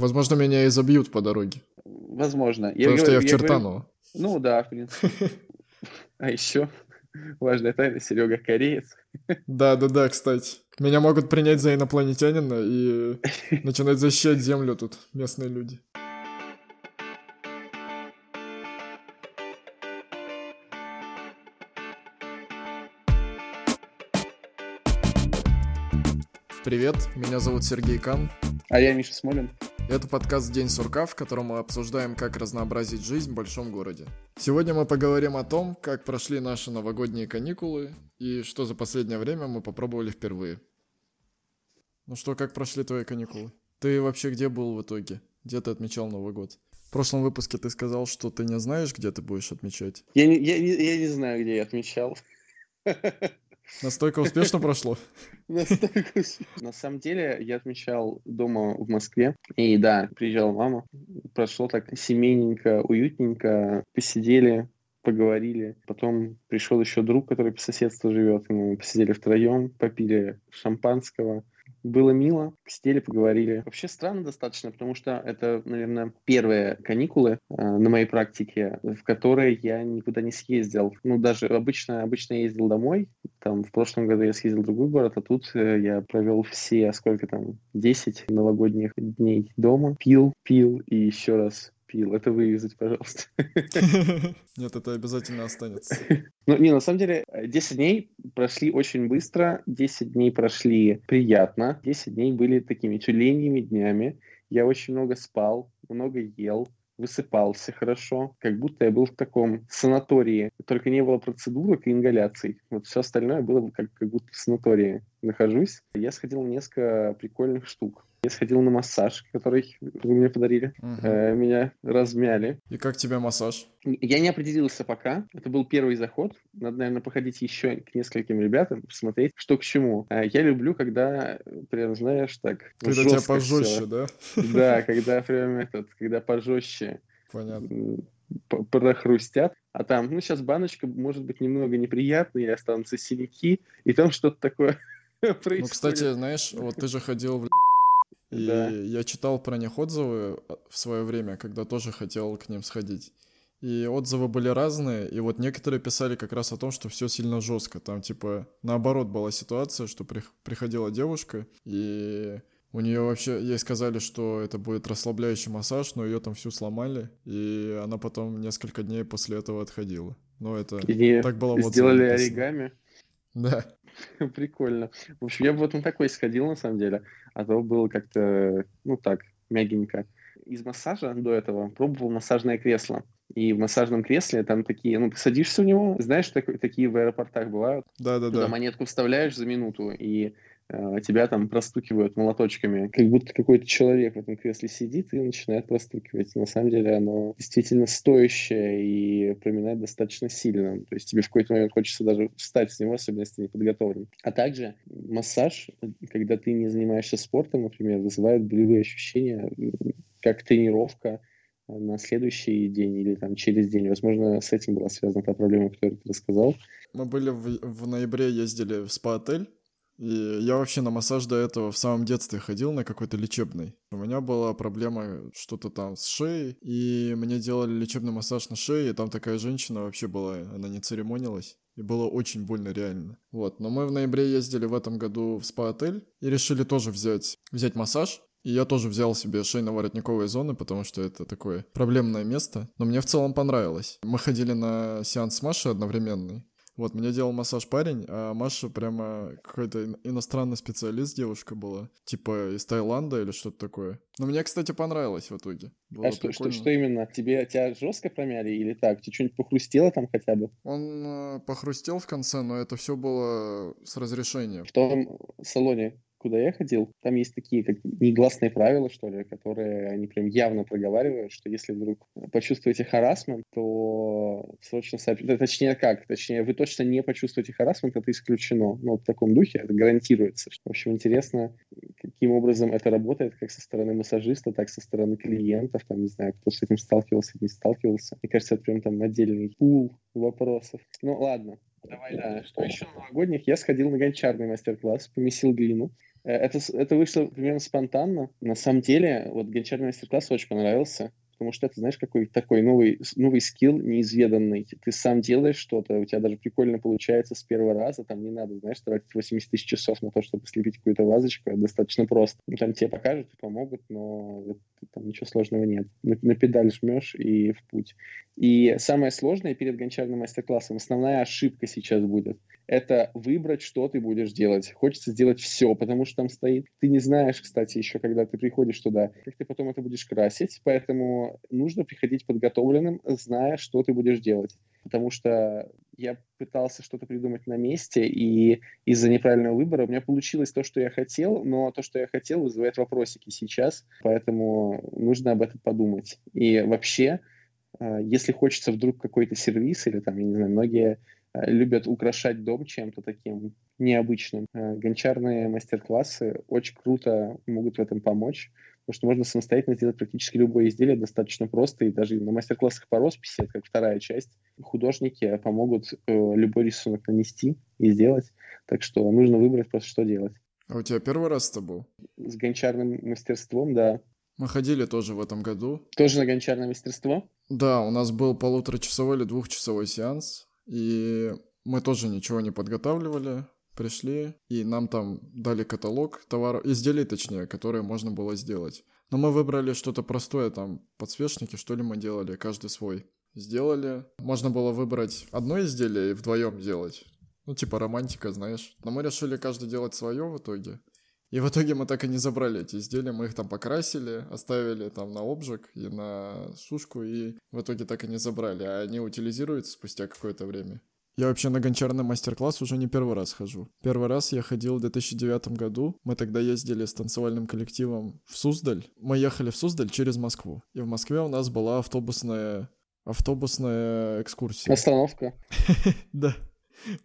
Возможно, меня и забьют по дороге. Возможно. Потому что я в Чертаново. Ну да, в принципе. А еще важная тайна, Серега кореец. Да, да, да, кстати. Меня могут принять за инопланетянина и начинать защищать Землю тут местные люди. Привет, меня зовут Сергей Кан. А я Миша Смолин. Это подкаст «День сурка», в котором мы обсуждаем, как разнообразить жизнь в большом городе. Сегодня мы поговорим о том, как прошли наши новогодние каникулы и что за последнее время мы попробовали впервые. Ну что, как прошли твои каникулы? Ты вообще где был в итоге? Где ты отмечал Новый год? В прошлом выпуске ты сказал, что ты не знаешь, где ты будешь отмечать. Я не, я, я не знаю, где я отмечал. Настолько успешно прошло? Настолько. На самом деле, я отмечал дома в Москве. И да, приезжала мама. Прошло так семейненько, уютненько. Посидели, поговорили. Потом пришел еще друг, который по соседству живет. Мы посидели втроем, попили шампанского. Было мило, сидели, поговорили. Вообще странно достаточно, потому что это, наверное, первые каникулы э, на моей практике, в которые я никуда не съездил. Ну, даже обычно, обычно я ездил домой. Там в прошлом году я съездил в другой город, а тут э, я провел все, сколько там, 10 новогодних дней дома. Пил, пил и еще раз пил. Это вырезать, пожалуйста. Нет, это обязательно останется. Ну, не, на самом деле, 10 дней прошли очень быстро, 10 дней прошли приятно, 10 дней были такими тюленьими днями. Я очень много спал, много ел, высыпался хорошо, как будто я был в таком санатории, только не было процедурок и ингаляций. Вот все остальное было как, как будто в санатории нахожусь. Я сходил несколько прикольных штук. Я сходил на массаж, который вы мне подарили. Мгм. Э, меня размяли. И как тебе массаж? Я не определился пока. Это был первый заход. Надо, наверное, походить еще к нескольким ребятам, посмотреть, что к чему. А Я люблю, когда, э, прям, знаешь, так Когда тебя пожестче, всё. да? Да, когда прям этот, когда пожестче Понятно. прохрустят. А там, ну, сейчас баночка может быть немного неприятной, или останутся синяки, и там что-то такое происходит. Ну, кстати, знаешь, вот ты же ходил в и Да. я читал про них отзывы а, в свое время, когда тоже хотел к ним сходить. И отзывы были разные, и вот некоторые писали как раз о том, что все сильно жестко. Там, типа, наоборот была ситуация, что прих- приходила девушка, и у нее вообще, ей сказали, что это будет расслабляющий массаж, но ее там всю сломали, и она потом несколько дней после этого отходила. Ну, это И так было в отзыве сделали написано. оригами. Да. Прикольно. В общем, я бы вот на такой сходил, на самом деле. А то было как-то, ну так, мягенько. Из массажа до этого пробовал массажное кресло. И в массажном кресле там такие, ну, ты садишься в него, знаешь, так- такие в аэропортах бывают. Туда Да-да-да. монетку вставляешь за минуту, и тебя там простукивают молоточками. Как будто какой-то человек в этом кресле сидит и начинает простукивать. На самом деле оно действительно стоящее и проминает достаточно сильно. То есть тебе в какой-то момент хочется даже встать с него, особенно если ты не подготовлен. А также массаж, когда ты не занимаешься спортом, например, вызывает болевые ощущения, как тренировка э, на следующий день или там через день. Возможно, с этим была связана та проблема, которую ты рассказал. Мы были в, в ноябре, ездили в спа-отель, и я вообще на массаж до этого в самом детстве ходил на какой-то лечебный. У меня была проблема что-то там с шеей, и мне делали лечебный массаж на шее, и там такая женщина вообще была, она не церемонилась. И было очень больно реально. Вот, но мы в ноябре ездили в этом году в спа-отель и решили тоже взять, взять массаж. И я тоже взял себе шейно-воротниковые зоны, потому что это такое проблемное место. Но мне в целом понравилось. Мы ходили на сеанс с Машей одновременный. Вот, мне делал массаж парень, а Маша прямо какой-то ин- иностранный специалист девушка была. Типа из Таиланда или что-то такое. Но мне, кстати, понравилось в итоге. Было а что, что, что именно? Тебе тебя жестко промяли или так? Тебе что-нибудь похрустело там хотя бы? Он э, похрустел в конце, но это все было с разрешением. В том салоне, куда я ходил, там есть такие как негласные правила, что ли, которые они прям явно проговаривают, что если вдруг почувствуете харасмент, то срочно сообщите. Точнее как? Точнее, вы точно не почувствуете харасмент, это исключено. Но в таком духе это гарантируется. В общем, интересно, каким образом это работает, как со стороны массажиста, так со стороны клиентов, там, не знаю, кто с этим сталкивался, не сталкивался. Мне кажется, это прям там отдельный пул вопросов. Ну, ладно. Давай, да. Что еще на новогодних? Я сходил на гончарный мастер-класс, помесил глину. Э, это, это вышло примерно спонтанно. На самом деле, вот гончарный мастер-класс очень понравился потому что это, знаешь, какой такой новый, новый скилл неизведанный. Ты сам делаешь что-то, у тебя даже прикольно получается с первого раза, там не надо, знаешь, тратить 80 тысяч часов на то, чтобы слепить какую-то вазочку, это достаточно просто. Ну, там тебе покажут, помогут, но там ничего сложного нет. На, на педаль жмешь и в путь. И самое сложное перед гончарным мастер-классом, основная ошибка сейчас будет, это выбрать, что ты будешь делать. Хочется сделать все, потому что там стоит. Ты не знаешь, кстати, еще, когда ты приходишь туда, как ты потом это будешь красить, поэтому нужно приходить подготовленным, зная, что ты будешь делать. Потому что я пытался что-то придумать на месте, и из-за неправильного выбора у меня получилось то, что я хотел, но то, что я хотел, вызывает вопросики сейчас, поэтому нужно об этом подумать. И вообще, э, если хочется вдруг какой-то сервис или там, я не знаю, многие Э, любят украшать дом чем-то таким необычным. Э, гончарные мастер-классы очень круто могут в этом помочь, потому что можно самостоятельно сделать практически любое изделие достаточно просто, и даже на мастер-классах по росписи, это как вторая часть, художники помогут э, любой рисунок нанести и сделать, так что нужно выбрать просто, что делать. А у тебя первый раз это был? С гончарным мастерством, да. Мы ходили тоже в этом году. Тоже на гончарное мастерство? Да, у нас был полуторачасовой или двухчасовой сеанс. И мы тоже ничего не подготавливали, пришли, и нам там дали каталог товаров, изделий точнее, которые можно было сделать. Но мы выбрали что-то простое, там подсвечники, что ли мы делали, каждый свой. Сделали. Можно было выбрать одно изделие и вдвоем делать. Ну, типа романтика, знаешь. Но мы решили каждый делать свое в итоге. И в итоге мы так и не забрали эти изделия, мы их там покрасили, оставили там на обжиг и на сушку, и в итоге так и не забрали, а они утилизируются спустя какое-то время. Я вообще на гончарный мастер-класс уже не первый раз хожу. Первый раз я ходил в 2009 году. Мы тогда ездили с танцевальным коллективом в Суздаль. Мы ехали в Суздаль через Москву. И в Москве у нас была автобусная автобусная экскурсия. Остановка. Да.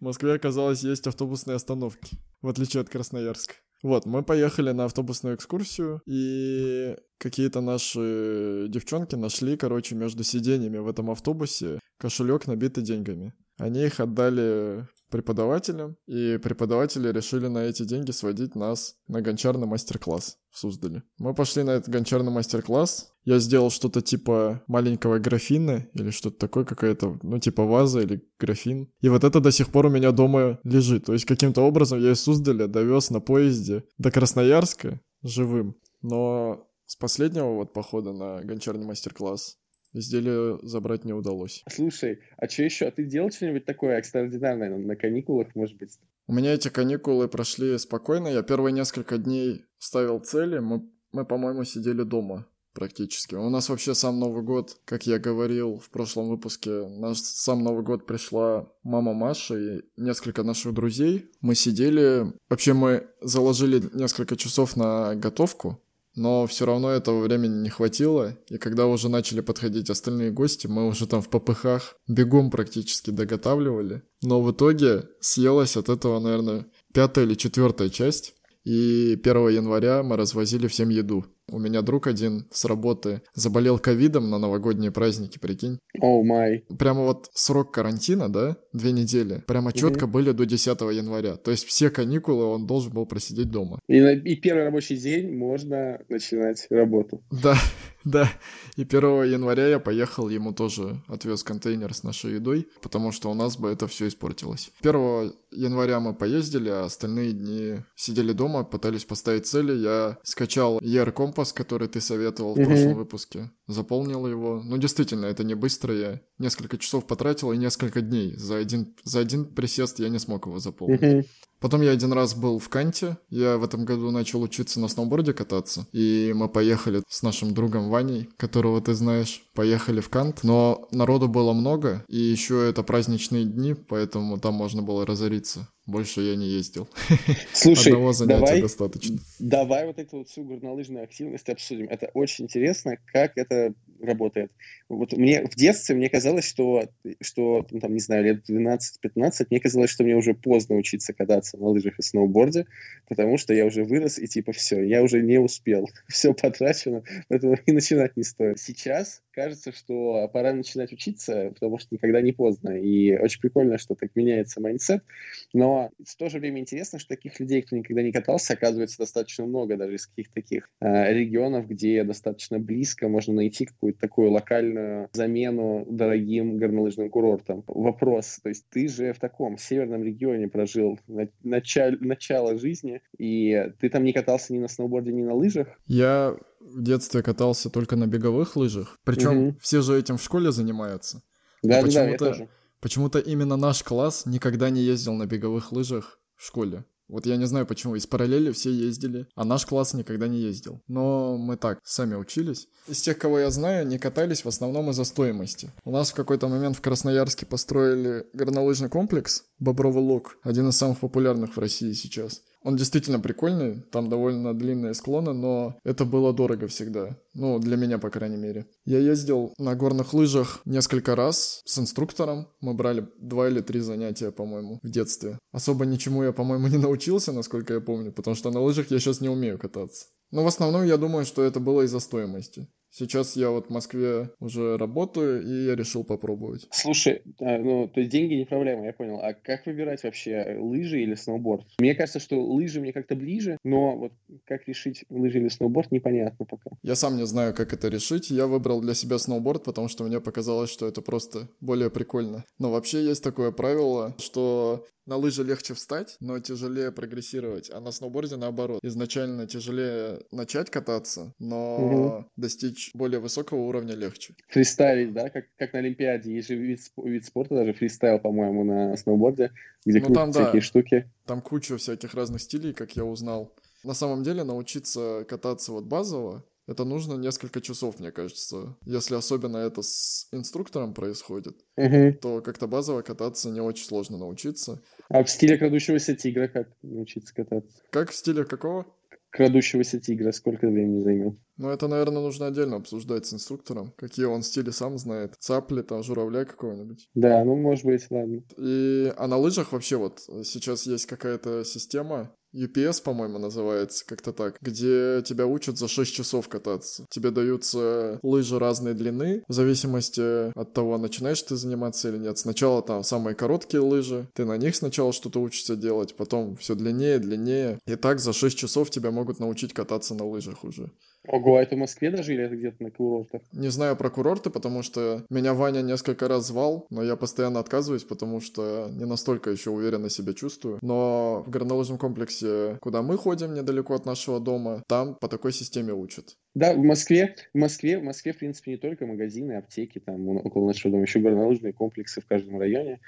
В Москве, оказалось, есть автобусные остановки, в отличие от Красноярска. Вот, мы поехали на автобусную экскурсию, и какие-то наши девчонки нашли, короче, между сиденьями в этом автобусе кошелек, набитый деньгами. Они их отдали преподавателям, и преподаватели решили на эти деньги сводить нас на гончарный мастер-класс в Суздале. Мы пошли на этот гончарный мастер-класс. Я сделал что-то типа маленького графина или что-то такое, какая-то, ну, типа ваза или графин. И вот это до сих пор у меня дома лежит. То есть каким-то образом я из Суздаля довез на поезде до Красноярска живым. Но с последнего вот похода на гончарный мастер-класс изделие забрать не удалось. Слушай, а что еще? А ты делал что-нибудь такое экстраординарное на каникулах, может быть? У меня эти каникулы прошли спокойно. Я первые несколько дней ставил цели. Мы, мы по-моему, сидели дома практически. У нас вообще сам Новый год, как я говорил в прошлом выпуске, наш сам Новый год пришла мама Маша и несколько наших друзей. Мы сидели, вообще мы заложили несколько часов на готовку, но все равно этого времени не хватило, и когда уже начали подходить остальные гости, мы уже там в попыхах бегом практически доготавливали. Но в итоге съелась от этого, наверное, пятая или четвертая часть, и 1 января мы развозили всем еду. У меня друг один с работы заболел ковидом на новогодние праздники, прикинь. О, oh май. Прямо вот срок карантина, да, две недели, прямо четко mm-hmm. были до 10 января. То есть все каникулы он должен был просидеть дома. И, и первый рабочий день можно начинать работу. Да, да. И 1 января я поехал, ему тоже отвез контейнер с нашей едой, потому что у нас бы это все испортилось. 1 января мы поездили, а остальные дни сидели дома, пытались поставить цели. Я скачал ER компас, который ты советовал в прошлом выпуске. Заполнил его. Ну, действительно, это не быстро. Я несколько часов потратил и несколько дней. За один, за один присест я не смог его заполнить. Потом я один раз был в Канте. Я в этом году начал учиться на сноуборде кататься. И мы поехали с нашим другом Ваней, которого ты знаешь, поехали в Кант. Но народу было много, и еще это праздничные дни, поэтому там можно было разориться. Больше я не ездил. Слушай, Одного занятия давай, достаточно. Давай вот эту вот всю горнолыжную активность обсудим. Это очень интересно, как это работает. Вот мне в детстве мне казалось, что, что ну, там, не знаю, лет 12-15, мне казалось, что мне уже поздно учиться кататься на лыжах и сноуборде, потому что я уже вырос, и типа все, я уже не успел. Все потрачено, поэтому и начинать не стоит. Сейчас кажется, что пора начинать учиться, потому что никогда не поздно. И очень прикольно, что так меняется mindset. Но в то же время интересно, что таких людей, кто никогда не катался, оказывается достаточно много, даже из каких-то таких э, регионов, где достаточно близко можно найти какую-то такую локальную замену дорогим горнолыжным курортам. Вопрос, то есть ты же в таком северном регионе прожил на, началь, начало жизни, и ты там не катался ни на сноуборде, ни на лыжах? Я в детстве катался только на беговых лыжах. Причем угу. все же этим в школе занимаются. Да, да, да, я тоже. Почему-то именно наш класс никогда не ездил на беговых лыжах в школе. Вот я не знаю почему, из параллели все ездили, а наш класс никогда не ездил. Но мы так, сами учились. Из тех, кого я знаю, не катались в основном из-за стоимости. У нас в какой-то момент в Красноярске построили горнолыжный комплекс Бобровый Лог, один из самых популярных в России сейчас. Он действительно прикольный, там довольно длинные склоны, но это было дорого всегда. Ну, для меня, по крайней мере. Я ездил на горных лыжах несколько раз с инструктором. Мы брали два или три занятия, по-моему, в детстве. Особо ничему я, по-моему, не научился, насколько я помню, потому что на лыжах я сейчас не умею кататься. Но в основном я думаю, что это было из-за стоимости. Сейчас я вот в Москве уже работаю, и я решил попробовать. Слушай, а, ну, то есть деньги не проблема, я понял. А как выбирать вообще, лыжи или сноуборд? Мне кажется, что лыжи мне как-то ближе, но вот как решить, лыжи или сноуборд, непонятно пока. Я сам не знаю, как это решить. Я выбрал для себя сноуборд, потому что мне показалось, что это просто более прикольно. Но вообще есть такое правило, что на лыжи легче встать, но тяжелее прогрессировать, а на сноуборде наоборот. Изначально тяжелее начать кататься, но угу. достичь более высокого уровня легче. Фристайлить, да? Как, как на Олимпиаде. Есть же вид, вид спорта, даже фристайл, по-моему, на сноуборде, где ну, там, всякие да. штуки. Там куча всяких разных стилей, как я узнал. На самом деле научиться кататься вот базово, это нужно несколько часов, мне кажется. Если особенно это с инструктором происходит, угу. то как-то базово кататься не очень сложно научиться. А в стиле крадущегося тигра как научиться кататься? Как в стиле какого? Крадущегося тигра. Сколько времени займет? Ну, это, наверное, нужно отдельно обсуждать с инструктором. Какие он стили сам знает. Цапли, там, журавля какого-нибудь. Да, ну, может быть, ладно. И, а на лыжах вообще вот сейчас есть какая-то система, UPS, по-моему, называется, как-то так, где тебя учат за 6 часов кататься. Тебе даются лыжи разной длины, в зависимости от того, начинаешь ты заниматься или нет. Сначала там самые короткие лыжи, ты на них сначала что-то учишься делать, потом все длиннее, длиннее. И так за 6 часов тебя могут научить кататься на лыжах уже. Ого, а это в Москве даже или это где-то на курортах? Не знаю про курорты, потому что меня Ваня несколько раз звал, но я постоянно отказываюсь, потому что не настолько еще уверенно себя чувствую. Но в горнолыжном комплексе, куда мы ходим, недалеко от нашего дома, там по такой системе учат. Да, в Москве, в Москве, в Москве, в принципе, не только магазины, аптеки, там около нашего дома еще горнолыжные комплексы в каждом районе.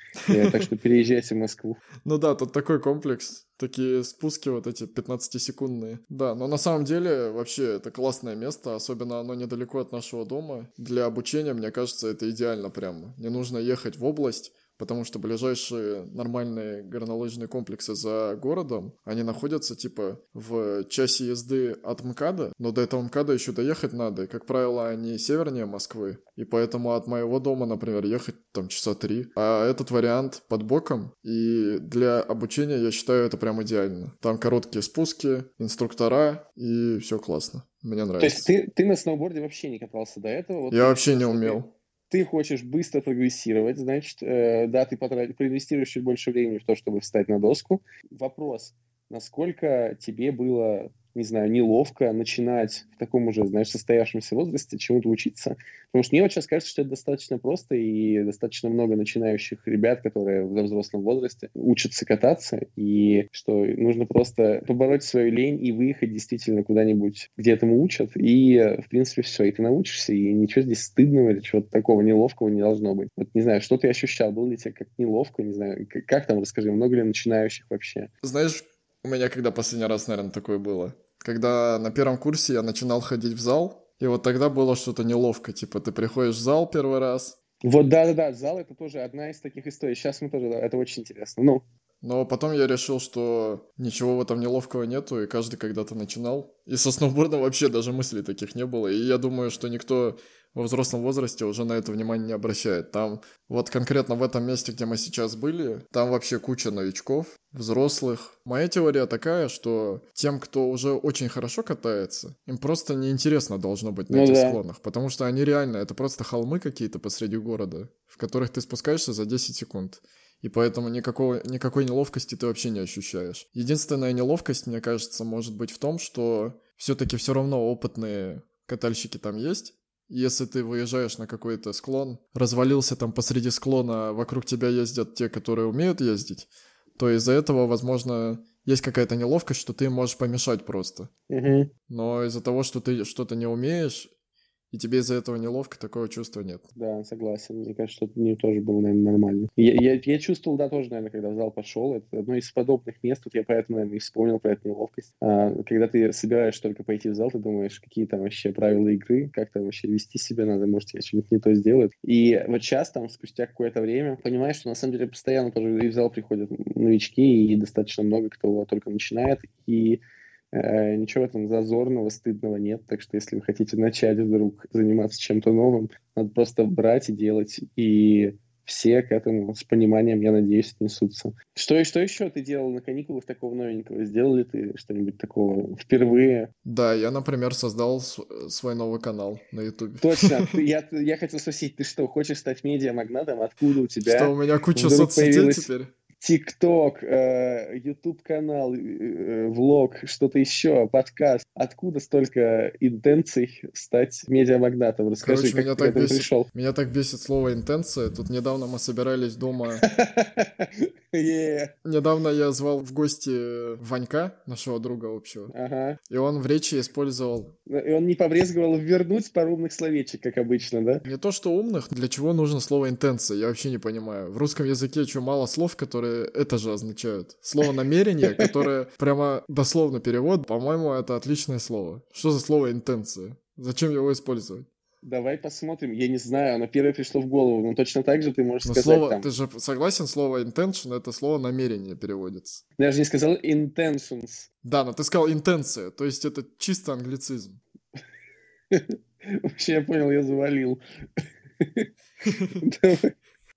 Так что переезжайте в Москву. Ну да, тут такой комплекс, такие спуски вот эти 15-секундные. Да, но на самом деле вообще это классное место, особенно оно недалеко от нашего дома. Для обучения, мне кажется, это идеально прямо. Не нужно ехать в область, потому что ближайшие нормальные горнолыжные комплексы за городом, они находятся типа в часе езды от МКАДа, но до этого МКАДа еще доехать надо, и, как правило, они севернее Москвы, и поэтому от моего дома, например, ехать там часа три, а этот вариант под боком, и для обучения я считаю это прям идеально. Там короткие спуски, инструктора, и все классно. Мне нравится. То есть ты, ты на сноуборде вообще не катался до этого? Вот я вообще не умел ты хочешь быстро прогрессировать, значит, э, да, ты потратишь, проинвестируешь чуть больше времени в то, чтобы встать на доску. Вопрос, насколько тебе было не знаю, неловко начинать в таком уже, знаешь, состоявшемся возрасте чему-то учиться. Потому что мне вот сейчас кажется, что это достаточно просто, и достаточно много начинающих ребят, которые в взрослом возрасте учатся кататься, и что нужно просто побороть свою лень и выехать действительно куда-нибудь, где этому учат, и, в принципе, все, и ты научишься, и ничего здесь стыдного или чего-то такого неловкого не должно быть. Вот не знаю, что ты ощущал, было ли тебе как неловко, не знаю, как, как там, расскажи, много ли начинающих вообще? Знаешь, у меня когда последний раз, наверное, такое было? когда на первом курсе я начинал ходить в зал, и вот тогда было что-то неловко, типа ты приходишь в зал первый раз. Вот да-да-да, зал это тоже одна из таких историй. Сейчас мы тоже, да, это очень интересно. Ну, Но потом я решил, что ничего в этом неловкого нету, и каждый когда-то начинал. И со сноубордом вообще даже мыслей таких не было. И я думаю, что никто во взрослом возрасте уже на это внимание не обращает. Там вот конкретно в этом месте, где мы сейчас были, там вообще куча новичков, взрослых. Моя теория такая, что тем, кто уже очень хорошо катается, им просто неинтересно должно быть на ну этих да. склонах, потому что они реально, это просто холмы какие-то посреди города, в которых ты спускаешься за 10 секунд. И поэтому никакого, никакой неловкости ты вообще не ощущаешь. Единственная неловкость, мне кажется, может быть в том, что все-таки все равно опытные катальщики там есть, если ты выезжаешь на какой-то склон, развалился там посреди склона, вокруг тебя ездят те, которые умеют ездить, то из-за этого, возможно, есть какая-то неловкость, что ты можешь помешать просто. Угу. Но из-за того, что ты что-то не умеешь, и тебе из-за этого неловко, такого чувства нет. Да, согласен. Мне кажется, что мне тоже было, наверное, нормально. Я, я, я чувствовал, да, тоже, наверное, когда в зал пошел. Это одно из подобных мест, вот я поэтому, наверное, и вспомнил про эту неловкость. А, когда ты собираешь только пойти в зал, ты думаешь, какие там вообще правила игры, как там вообще вести себя надо, может, я что-нибудь не то сделаю. И вот сейчас, там, спустя какое-то время, понимаешь, что на самом деле постоянно тоже и в зал приходят новички, и достаточно много кто только начинает, и ничего в этом зазорного, стыдного нет. Так что если вы хотите начать вдруг заниматься чем-то новым, надо просто брать и делать. И все к этому с пониманием, я надеюсь, отнесутся. Что, и что еще ты делал на каникулах такого новенького? Сделал ли ты что-нибудь такого впервые? Да, я, например, создал свой новый канал на YouTube. Точно. Я, я хотел спросить, ты что, хочешь стать медиамагнатом? Откуда у тебя Что, у меня куча соцсетей появилась... теперь? ТикТок, Ютуб-канал, э, э, влог, что-то еще, подкаст. Откуда столько интенций стать медиамагнатом? Расскажи, Короче, как меня ты так бесит, пришел. Меня так бесит слово интенция. Тут недавно мы собирались дома... Yeah. Недавно я звал в гости Ванька, нашего друга общего. Ага. И он в речи использовал... И он не побрезговал вернуть пару умных словечек, как обычно, да? Не то, что умных. Для чего нужно слово интенция? Я вообще не понимаю. В русском языке что, мало слов, которые которые это же означают. Слово намерение, которое прямо дословно перевод, по-моему, это отличное слово. Что за слово интенция? Зачем его использовать? Давай посмотрим. Я не знаю, оно первое пришло в голову, но точно так же ты можешь но сказать слово, там. Ты же согласен, слово intention это слово намерение переводится. Я же не сказал intentions. Да, но ты сказал интенция, то есть это чисто англицизм. Вообще, я понял, я завалил.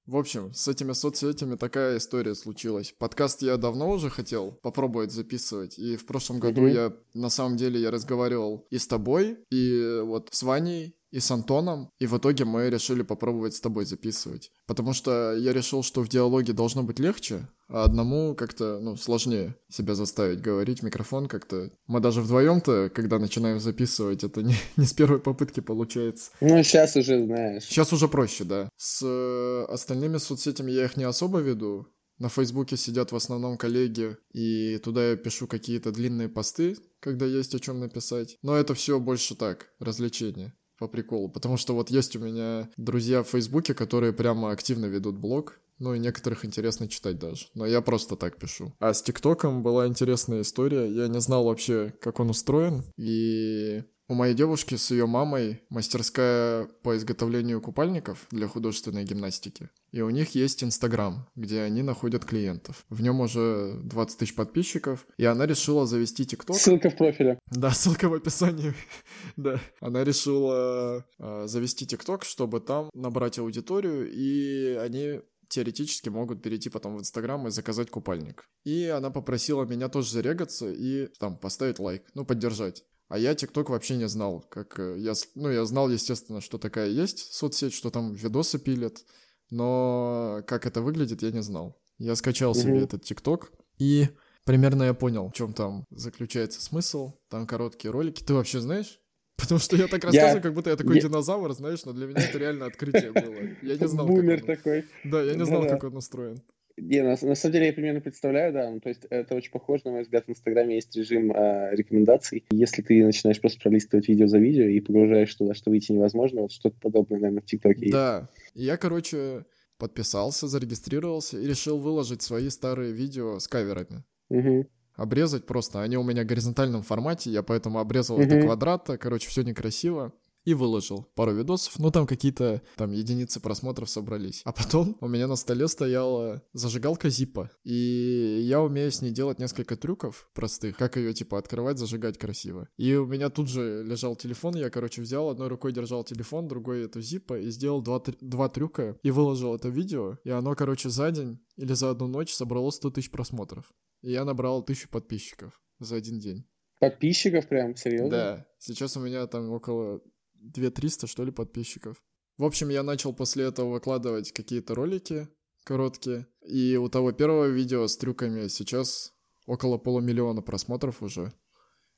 В общем, с этими соцсетями такая история случилась. Подкаст я давно уже хотел попробовать записывать, и в прошлом году я, на самом деле, я разговаривал и с тобой, и вот с Ваней, и с Антоном, и в итоге мы решили попробовать с тобой записывать. Потому что я решил, что в диалоге должно быть легче, а одному как-то, ну, сложнее себя заставить говорить микрофон как-то. Мы даже вдвоем-то, когда начинаем записывать, это не, не с первой попытки получается. Ну, сейчас уже знаешь. Сейчас уже проще, да. С э, остальными соцсетями я их не особо веду, на Фейсбуке сидят в основном коллеги, и туда я пишу какие-то длинные посты, когда есть о чем написать. Но это все больше так, развлечение по приколу. Потому что вот есть у меня друзья в Фейсбуке, которые прямо активно ведут блог. Ну и некоторых интересно читать даже. Но я просто так пишу. А с ТикТоком была интересная история. Я не знал вообще, как он устроен. И у моей девушки с ее мамой мастерская по изготовлению купальников для художественной гимнастики. И у них есть Инстаграм, где они находят клиентов. В нем уже 20 тысяч подписчиков, и она решила завести ТикТок. Ссылка в профиле. Да, ссылка в описании. да. Она решила э, завести ТикТок, чтобы там набрать аудиторию, и они теоретически могут перейти потом в Инстаграм и заказать купальник. И она попросила меня тоже зарегаться и там поставить лайк, ну, поддержать. А я ТикТок вообще не знал, как э, я, ну, я знал, естественно, что такая есть соцсеть, что там видосы пилят, но как это выглядит, я не знал. Я скачал mm-hmm. себе этот ТикТок, и примерно я понял, в чем там заключается смысл. Там короткие ролики. Ты вообще знаешь? Потому что я так рассказываю, я... как будто я такой я... динозавр, знаешь, но для меня это реально открытие было. Я не знал, Бумер такой. Да, я не знал, как он устроен. Не, на, на самом деле я примерно представляю, да. Ну, то есть это очень похоже, на мой взгляд, в Инстаграме есть режим э, рекомендаций. Если ты начинаешь просто пролистывать видео за видео и погружаешь туда, что выйти невозможно, вот что-то подобное, наверное, в ТикТоке Да. Я, короче, подписался, зарегистрировался и решил выложить свои старые видео с каверами. Угу. Обрезать просто. Они у меня в горизонтальном формате, я поэтому обрезал угу. это квадрата. Короче, все некрасиво. И выложил пару видосов, ну там какие-то там единицы просмотров собрались. А потом у меня на столе стояла зажигалка Зипа, и я умею с ней делать несколько трюков простых, как ее типа открывать, зажигать красиво. И у меня тут же лежал телефон, я, короче, взял, одной рукой держал телефон, другой эту Зипа, и сделал два, два трюка, и выложил это видео, и оно, короче, за день или за одну ночь собрало 100 тысяч просмотров. И я набрал тысячу подписчиков за один день. Подписчиков прям, серьезно? Да, сейчас у меня там около 2300, что ли, подписчиков. В общем, я начал после этого выкладывать какие-то ролики короткие. И у того первого видео с трюками сейчас около полумиллиона просмотров уже.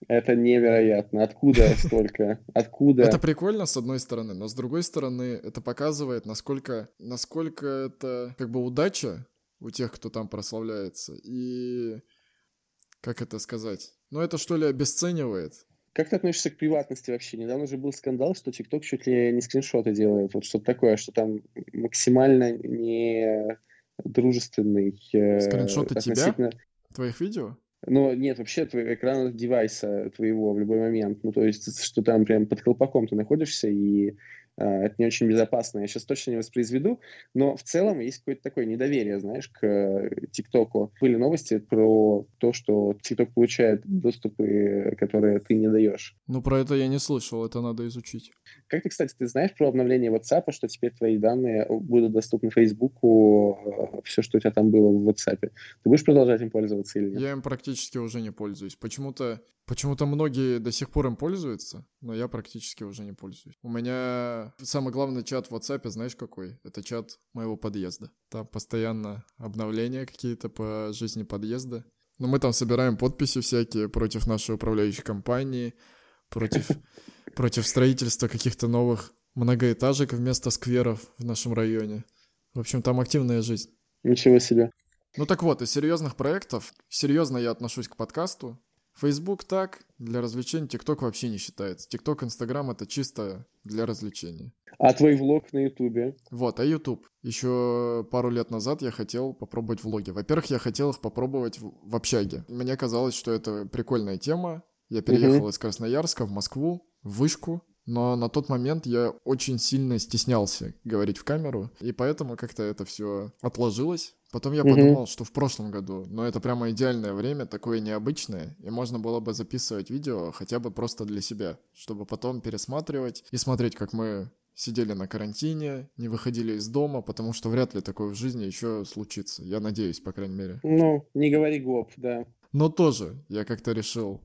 Это невероятно. Откуда столько? Откуда? Это прикольно, с одной стороны, но с другой стороны, это показывает, насколько, насколько это как бы удача у тех, кто там прославляется. И как это сказать? Ну, это что ли обесценивает как ты относишься к приватности вообще? Недавно же был скандал, что TikTok чуть ли не скриншоты делает. Вот что-то такое, что там максимально не дружественный... Э, скриншоты относительно... тебя? Твоих видео? Ну, нет, вообще твоего экрана девайса твоего в любой момент. Ну, то есть, что там прям под колпаком ты находишься, и это не очень безопасно. Я сейчас точно не воспроизведу, но в целом есть какое-то такое недоверие, знаешь, к ТикТоку. Были новости про то, что ТикТок получает доступы, которые ты не даешь. Ну, про это я не слышал, это надо изучить. Как ты, кстати, ты знаешь про обновление WhatsApp, что теперь твои данные будут доступны Фейсбуку, э, все, что у тебя там было в WhatsApp. Ты будешь продолжать им пользоваться или нет? Я им практически уже не пользуюсь. Почему-то Почему-то многие до сих пор им пользуются, но я практически уже не пользуюсь. У меня самый главный чат в WhatsApp, знаешь какой? Это чат моего подъезда. Там постоянно обновления какие-то по жизни подъезда. Но мы там собираем подписи всякие против нашей управляющей компании, против, против строительства каких-то новых многоэтажек вместо скверов в нашем районе. В общем, там активная жизнь. Ничего себе. Ну так вот, из серьезных проектов, серьезно я отношусь к подкасту, Facebook так, для развлечений, TikTok вообще не считается. TikTok, Instagram это чисто для развлечений. А твой влог на Ютубе? Вот, а YouTube. Еще пару лет назад я хотел попробовать влоги. Во-первых, я хотел их попробовать в, в общаге. Мне казалось, что это прикольная тема. Я переехал угу. из Красноярска в Москву, в Вышку. Но на тот момент я очень сильно стеснялся говорить в камеру, и поэтому как-то это все отложилось. Потом я подумал, что в прошлом году, но это прямо идеальное время, такое необычное, и можно было бы записывать видео хотя бы просто для себя, чтобы потом пересматривать и смотреть, как мы сидели на карантине, не выходили из дома, потому что вряд ли такое в жизни еще случится. Я надеюсь, по крайней мере. Ну, не говори гоп, да. Но тоже я как-то решил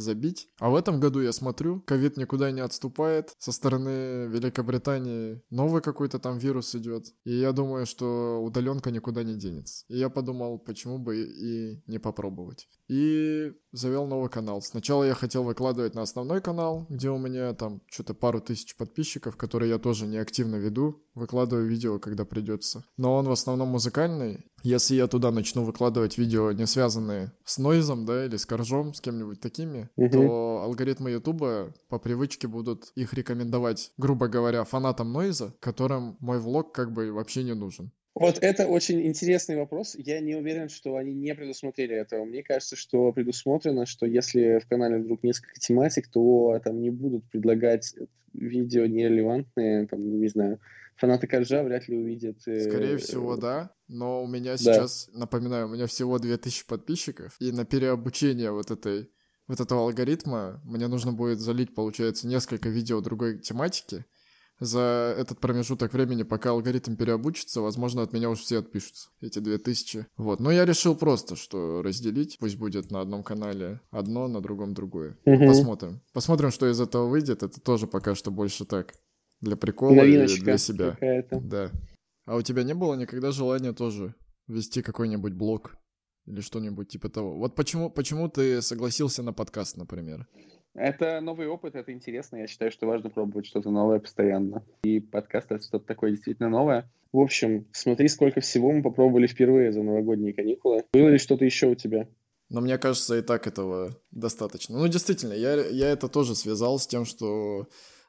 забить. А в этом году я смотрю, ковид никуда не отступает. Со стороны Великобритании новый какой-то там вирус идет. И я думаю, что удаленка никуда не денется. И я подумал, почему бы и не попробовать. И завел новый канал. Сначала я хотел выкладывать на основной канал, где у меня там что-то пару тысяч подписчиков, которые я тоже не активно веду. Выкладываю видео, когда придется. Но он в основном музыкальный. Если я туда начну выкладывать видео, не связанные с нойзом, да, или с коржом, с кем-нибудь такими, угу. то алгоритмы Ютуба по привычке будут их рекомендовать, грубо говоря, фанатам нойза, которым мой влог как бы вообще не нужен. Вот это очень интересный вопрос. Я не уверен, что они не предусмотрели этого. Мне кажется, что предусмотрено, что если в канале вдруг несколько тематик, то там не будут предлагать видео нерелевантные, там, не знаю, фанаты Коржа вряд ли увидят. Э, Скорее всего, да. Но у меня сейчас, да. напоминаю, у меня всего 2000 подписчиков, и на переобучение вот этой вот этого алгоритма мне нужно будет залить, получается, несколько видео другой тематики, за этот промежуток времени, пока алгоритм переобучится, возможно, от меня уже все отпишутся, эти 2000. Вот, но я решил просто, что разделить, пусть будет на одном канале одно, на другом другое. Угу. Посмотрим. Посмотрим, что из этого выйдет, это тоже пока что больше так, для прикола Новиночка и для себя. Да. А у тебя не было никогда желания тоже вести какой-нибудь блог или что-нибудь типа того? Вот почему, почему ты согласился на подкаст, например? Это новый опыт, это интересно. Я считаю, что важно пробовать что-то новое постоянно. И подкаст — это что-то такое действительно новое. В общем, смотри, сколько всего мы попробовали впервые за новогодние каникулы. Было ли что-то еще у тебя? Но мне кажется, и так этого достаточно. Ну, действительно, я, я это тоже связал с тем, что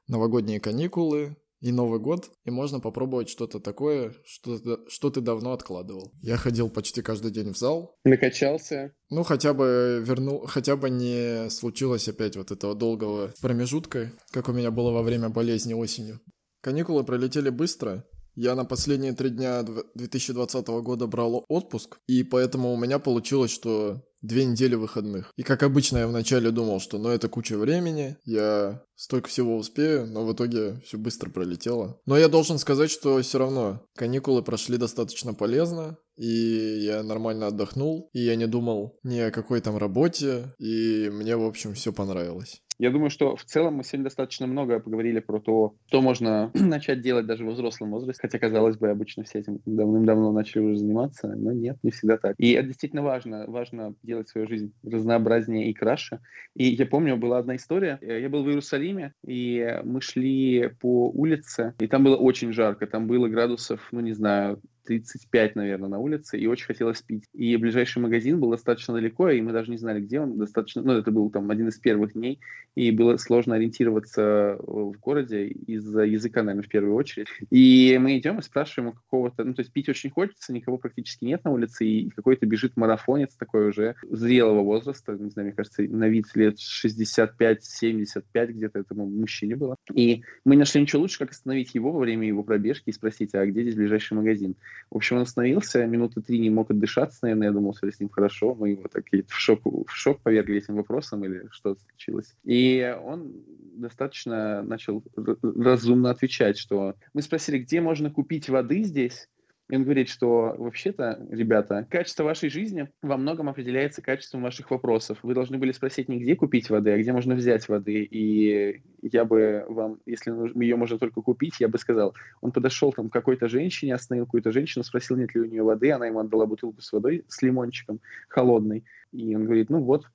новогодние каникулы, и Новый год, и можно попробовать что-то такое, что, что ты давно откладывал. Я ходил почти каждый день в зал. Накачался. Ну, хотя бы вернул, хотя бы не случилось опять вот этого долгого промежутка, как у меня было во время болезни осенью. Каникулы пролетели быстро, я на последние три дня 2020 года брал отпуск, и поэтому у меня получилось, что две недели выходных. И как обычно я вначале думал, что ну это куча времени, я столько всего успею, но в итоге все быстро пролетело. Но я должен сказать, что все равно каникулы прошли достаточно полезно, и я нормально отдохнул, и я не думал ни о какой там работе, и мне, в общем, все понравилось. Я думаю, что в целом мы сегодня достаточно много поговорили про то, что можно начать делать даже в взрослом возрасте, хотя, казалось бы, обычно все этим давным-давно начали уже заниматься, но нет, не всегда так. И это действительно важно, важно делать свою жизнь разнообразнее и краше. И я помню, была одна история, я был в Иерусалиме, и мы шли по улице, и там было очень жарко, там было градусов, ну не знаю, 35, наверное, на улице, и очень хотелось пить. И ближайший магазин был достаточно далеко, и мы даже не знали, где он. Достаточно, ну, это был там один из первых дней, и было сложно ориентироваться в городе из-за языка, наверное, в первую очередь. И мы идем и спрашиваем у какого-то, ну, то есть пить очень хочется, никого практически нет на улице, и какой-то бежит марафонец такой уже зрелого возраста, не знаю, мне кажется, на вид лет 65-75 где-то этому мужчине было. И мы нашли ничего лучше, как остановить его во время его пробежки и спросить, а где здесь ближайший магазин? В общем, он остановился, минуты три не мог отдышаться, наверное, я думал, что с ним хорошо. Мы его так в шок, в шок повергли этим вопросом или что случилось. И он достаточно начал разумно отвечать, что мы спросили, где можно купить воды здесь, и он говорит, что вообще-то, ребята, качество вашей жизни во многом определяется качеством ваших вопросов. Вы должны были спросить не где купить воды, а где можно взять воды. И я бы вам, если ее можно только купить, я бы сказал, он подошел там к какой-то женщине, остановил какую-то женщину, спросил, нет ли у нее воды, она ему отдала бутылку с водой, с лимончиком холодной. И он говорит, ну вот,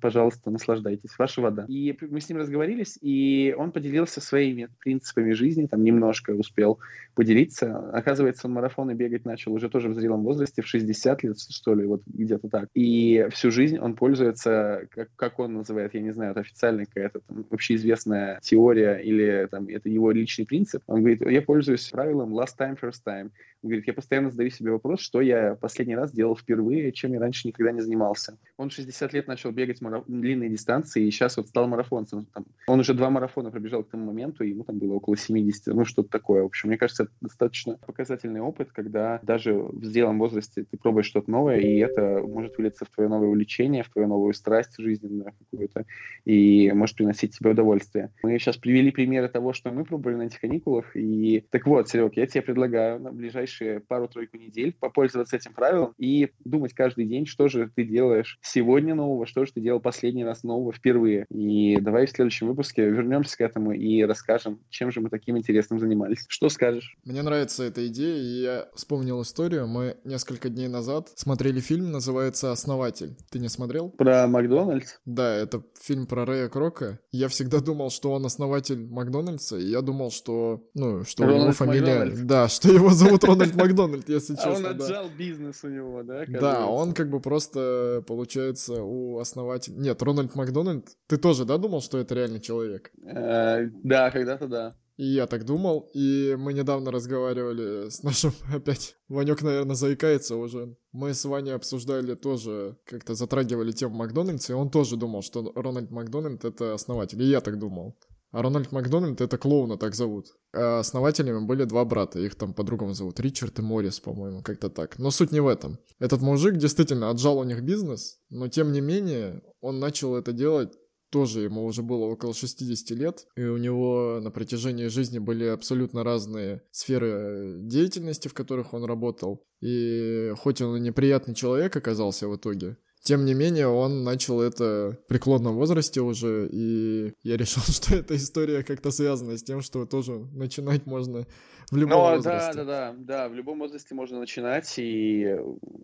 пожалуйста, наслаждайтесь, ваша вода. И мы с ним разговорились, и он поделился своими принципами жизни, там немножко успел поделиться. Оказывается, он марафоны бегать начал уже тоже в зрелом возрасте, в 60 лет, что ли, вот где-то так. И всю жизнь он пользуется, как, как он называет, я не знаю, это официальная какая-то там общеизвестная теория или там это его личный принцип. Он говорит, я пользуюсь правилом last time, first time. Он говорит, я постоянно задаю себе вопрос, что я последний раз делал впервые, чем я раньше никогда не занимался. Он 60 лет начал бегать мараф... длинные дистанции, и сейчас вот стал марафонцем. Там, он уже два марафона пробежал к тому моменту, и ему там было около 70, ну что-то такое. В общем, мне кажется, это достаточно показательный опыт, когда даже в зрелом возрасте ты пробуешь что-то новое, и это может вылиться в твое новое увлечение, в твою новую страсть жизненную какую-то, и может приносить тебе удовольствие. Мы сейчас привели примеры того, что мы пробовали на этих каникулах, и так вот, Серег, я тебе предлагаю на ближайшие пару-тройку недель попользоваться этим правилом и думать каждый день, что же ты делаешь сегодня нового, что же ты делал последний раз нового впервые. И давай в следующем выпуске вернемся к этому и расскажем, чем же мы таким интересным занимались. Что скажешь? Мне нравится эта идея, и я вспомнил историю. Мы несколько дней назад смотрели фильм, называется «Основатель». Ты не смотрел? Про Макдональдс? Да, это фильм про Рэя Крока. Я всегда думал, что он основатель Макдональдса, и я думал, что, ну, что Рональд у него фамилия... Макдональдс. Да, что его зовут Рональд Макдональд, если честно. А он отжал бизнес у него, да? Да, он как бы просто, получается, у основателя... Нет, Рональд Макдональд, ты тоже, да, думал, что это реальный человек? Э, да, когда-то да. И я так думал, и мы недавно разговаривали с нашим, опять, Ванек, наверное, заикается уже. Мы с Ваней обсуждали тоже, как-то затрагивали тему Макдональдса, и он тоже думал, что Рональд Макдональд — это основатель, и я так думал. А Рональд Макдональд — это клоуна так зовут. А основателями были два брата, их там по-другому зовут, Ричард и Моррис, по-моему, как-то так. Но суть не в этом. Этот мужик действительно отжал у них бизнес, но тем не менее он начал это делать тоже ему уже было около 60 лет, и у него на протяжении жизни были абсолютно разные сферы деятельности, в которых он работал. И хоть он и неприятный человек оказался в итоге, тем не менее, он начал это в преклонном возрасте уже, и я решил, что эта история как-то связана с тем, что тоже начинать можно в любом Но, возрасте. Да, да, да, да, в любом возрасте можно начинать, и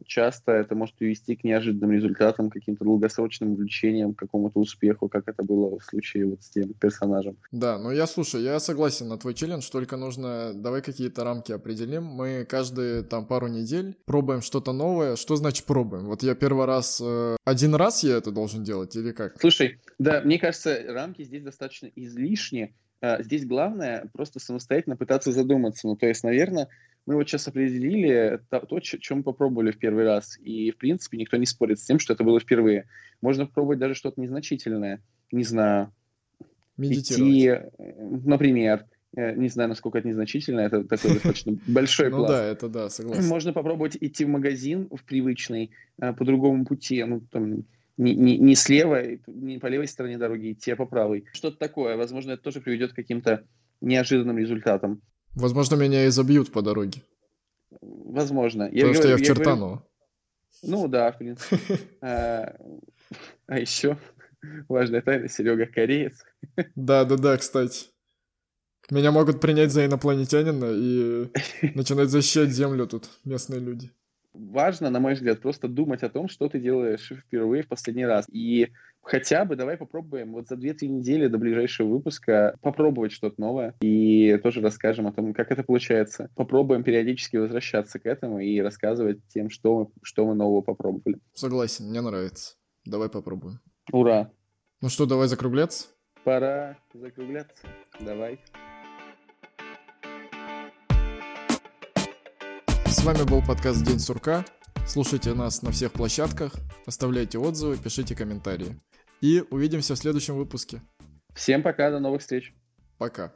часто это может привести к неожиданным результатам, каким-то долгосрочным увлечениям, к какому-то успеху, как это было в случае вот с тем персонажем. Да, ну я слушай, я согласен на твой челлендж, только нужно, давай какие-то рамки определим. Мы каждые там пару недель пробуем что-то новое. Что значит пробуем? Вот я первый раз, э, один раз я это должен делать или как? Слушай, да, мне кажется, рамки здесь достаточно излишни, А, здесь главное просто самостоятельно пытаться задуматься. Ну, то есть, наверное, мы вот сейчас определили то, то мы попробовали в первый раз. И, в принципе, никто не спорит с тем, что это было впервые. Можно попробовать даже что-то незначительное. Не знаю. Идти, э, например, э, не знаю, насколько это незначительно, это такой достаточно большой план. Ну да, это да, согласен. Можно попробовать идти в магазин в привычный э, по другому пути, ну, там, не, не, не слева, не по левой стороне дороги идти, а по правой. Что-то такое. Возможно, это тоже приведет к каким-то неожиданным результатам. Возможно, меня и забьют по дороге. Возможно. Потому я что говорю, я в Чертаново. Ну да, в принципе. А, а еще важная тайна, Серега кореец. Да-да-да, кстати. Меня могут принять за инопланетянина и начинать защищать Землю тут местные люди важно, на мой взгляд, просто думать о том, что ты делаешь впервые в последний раз. И хотя бы давай попробуем вот за 2-3 недели до ближайшего выпуска попробовать что-то новое и тоже расскажем о том, как это получается. Попробуем периодически возвращаться к этому и рассказывать тем, что мы, что мы нового попробовали. Согласен, мне нравится. Давай попробуем. Ура! Ну что, давай закругляться? Пора закругляться. Давай. С вами был подкаст День сурка. Слушайте нас на всех площадках, оставляйте отзывы, пишите комментарии. И увидимся в следующем выпуске. Всем пока, до новых встреч. Пока.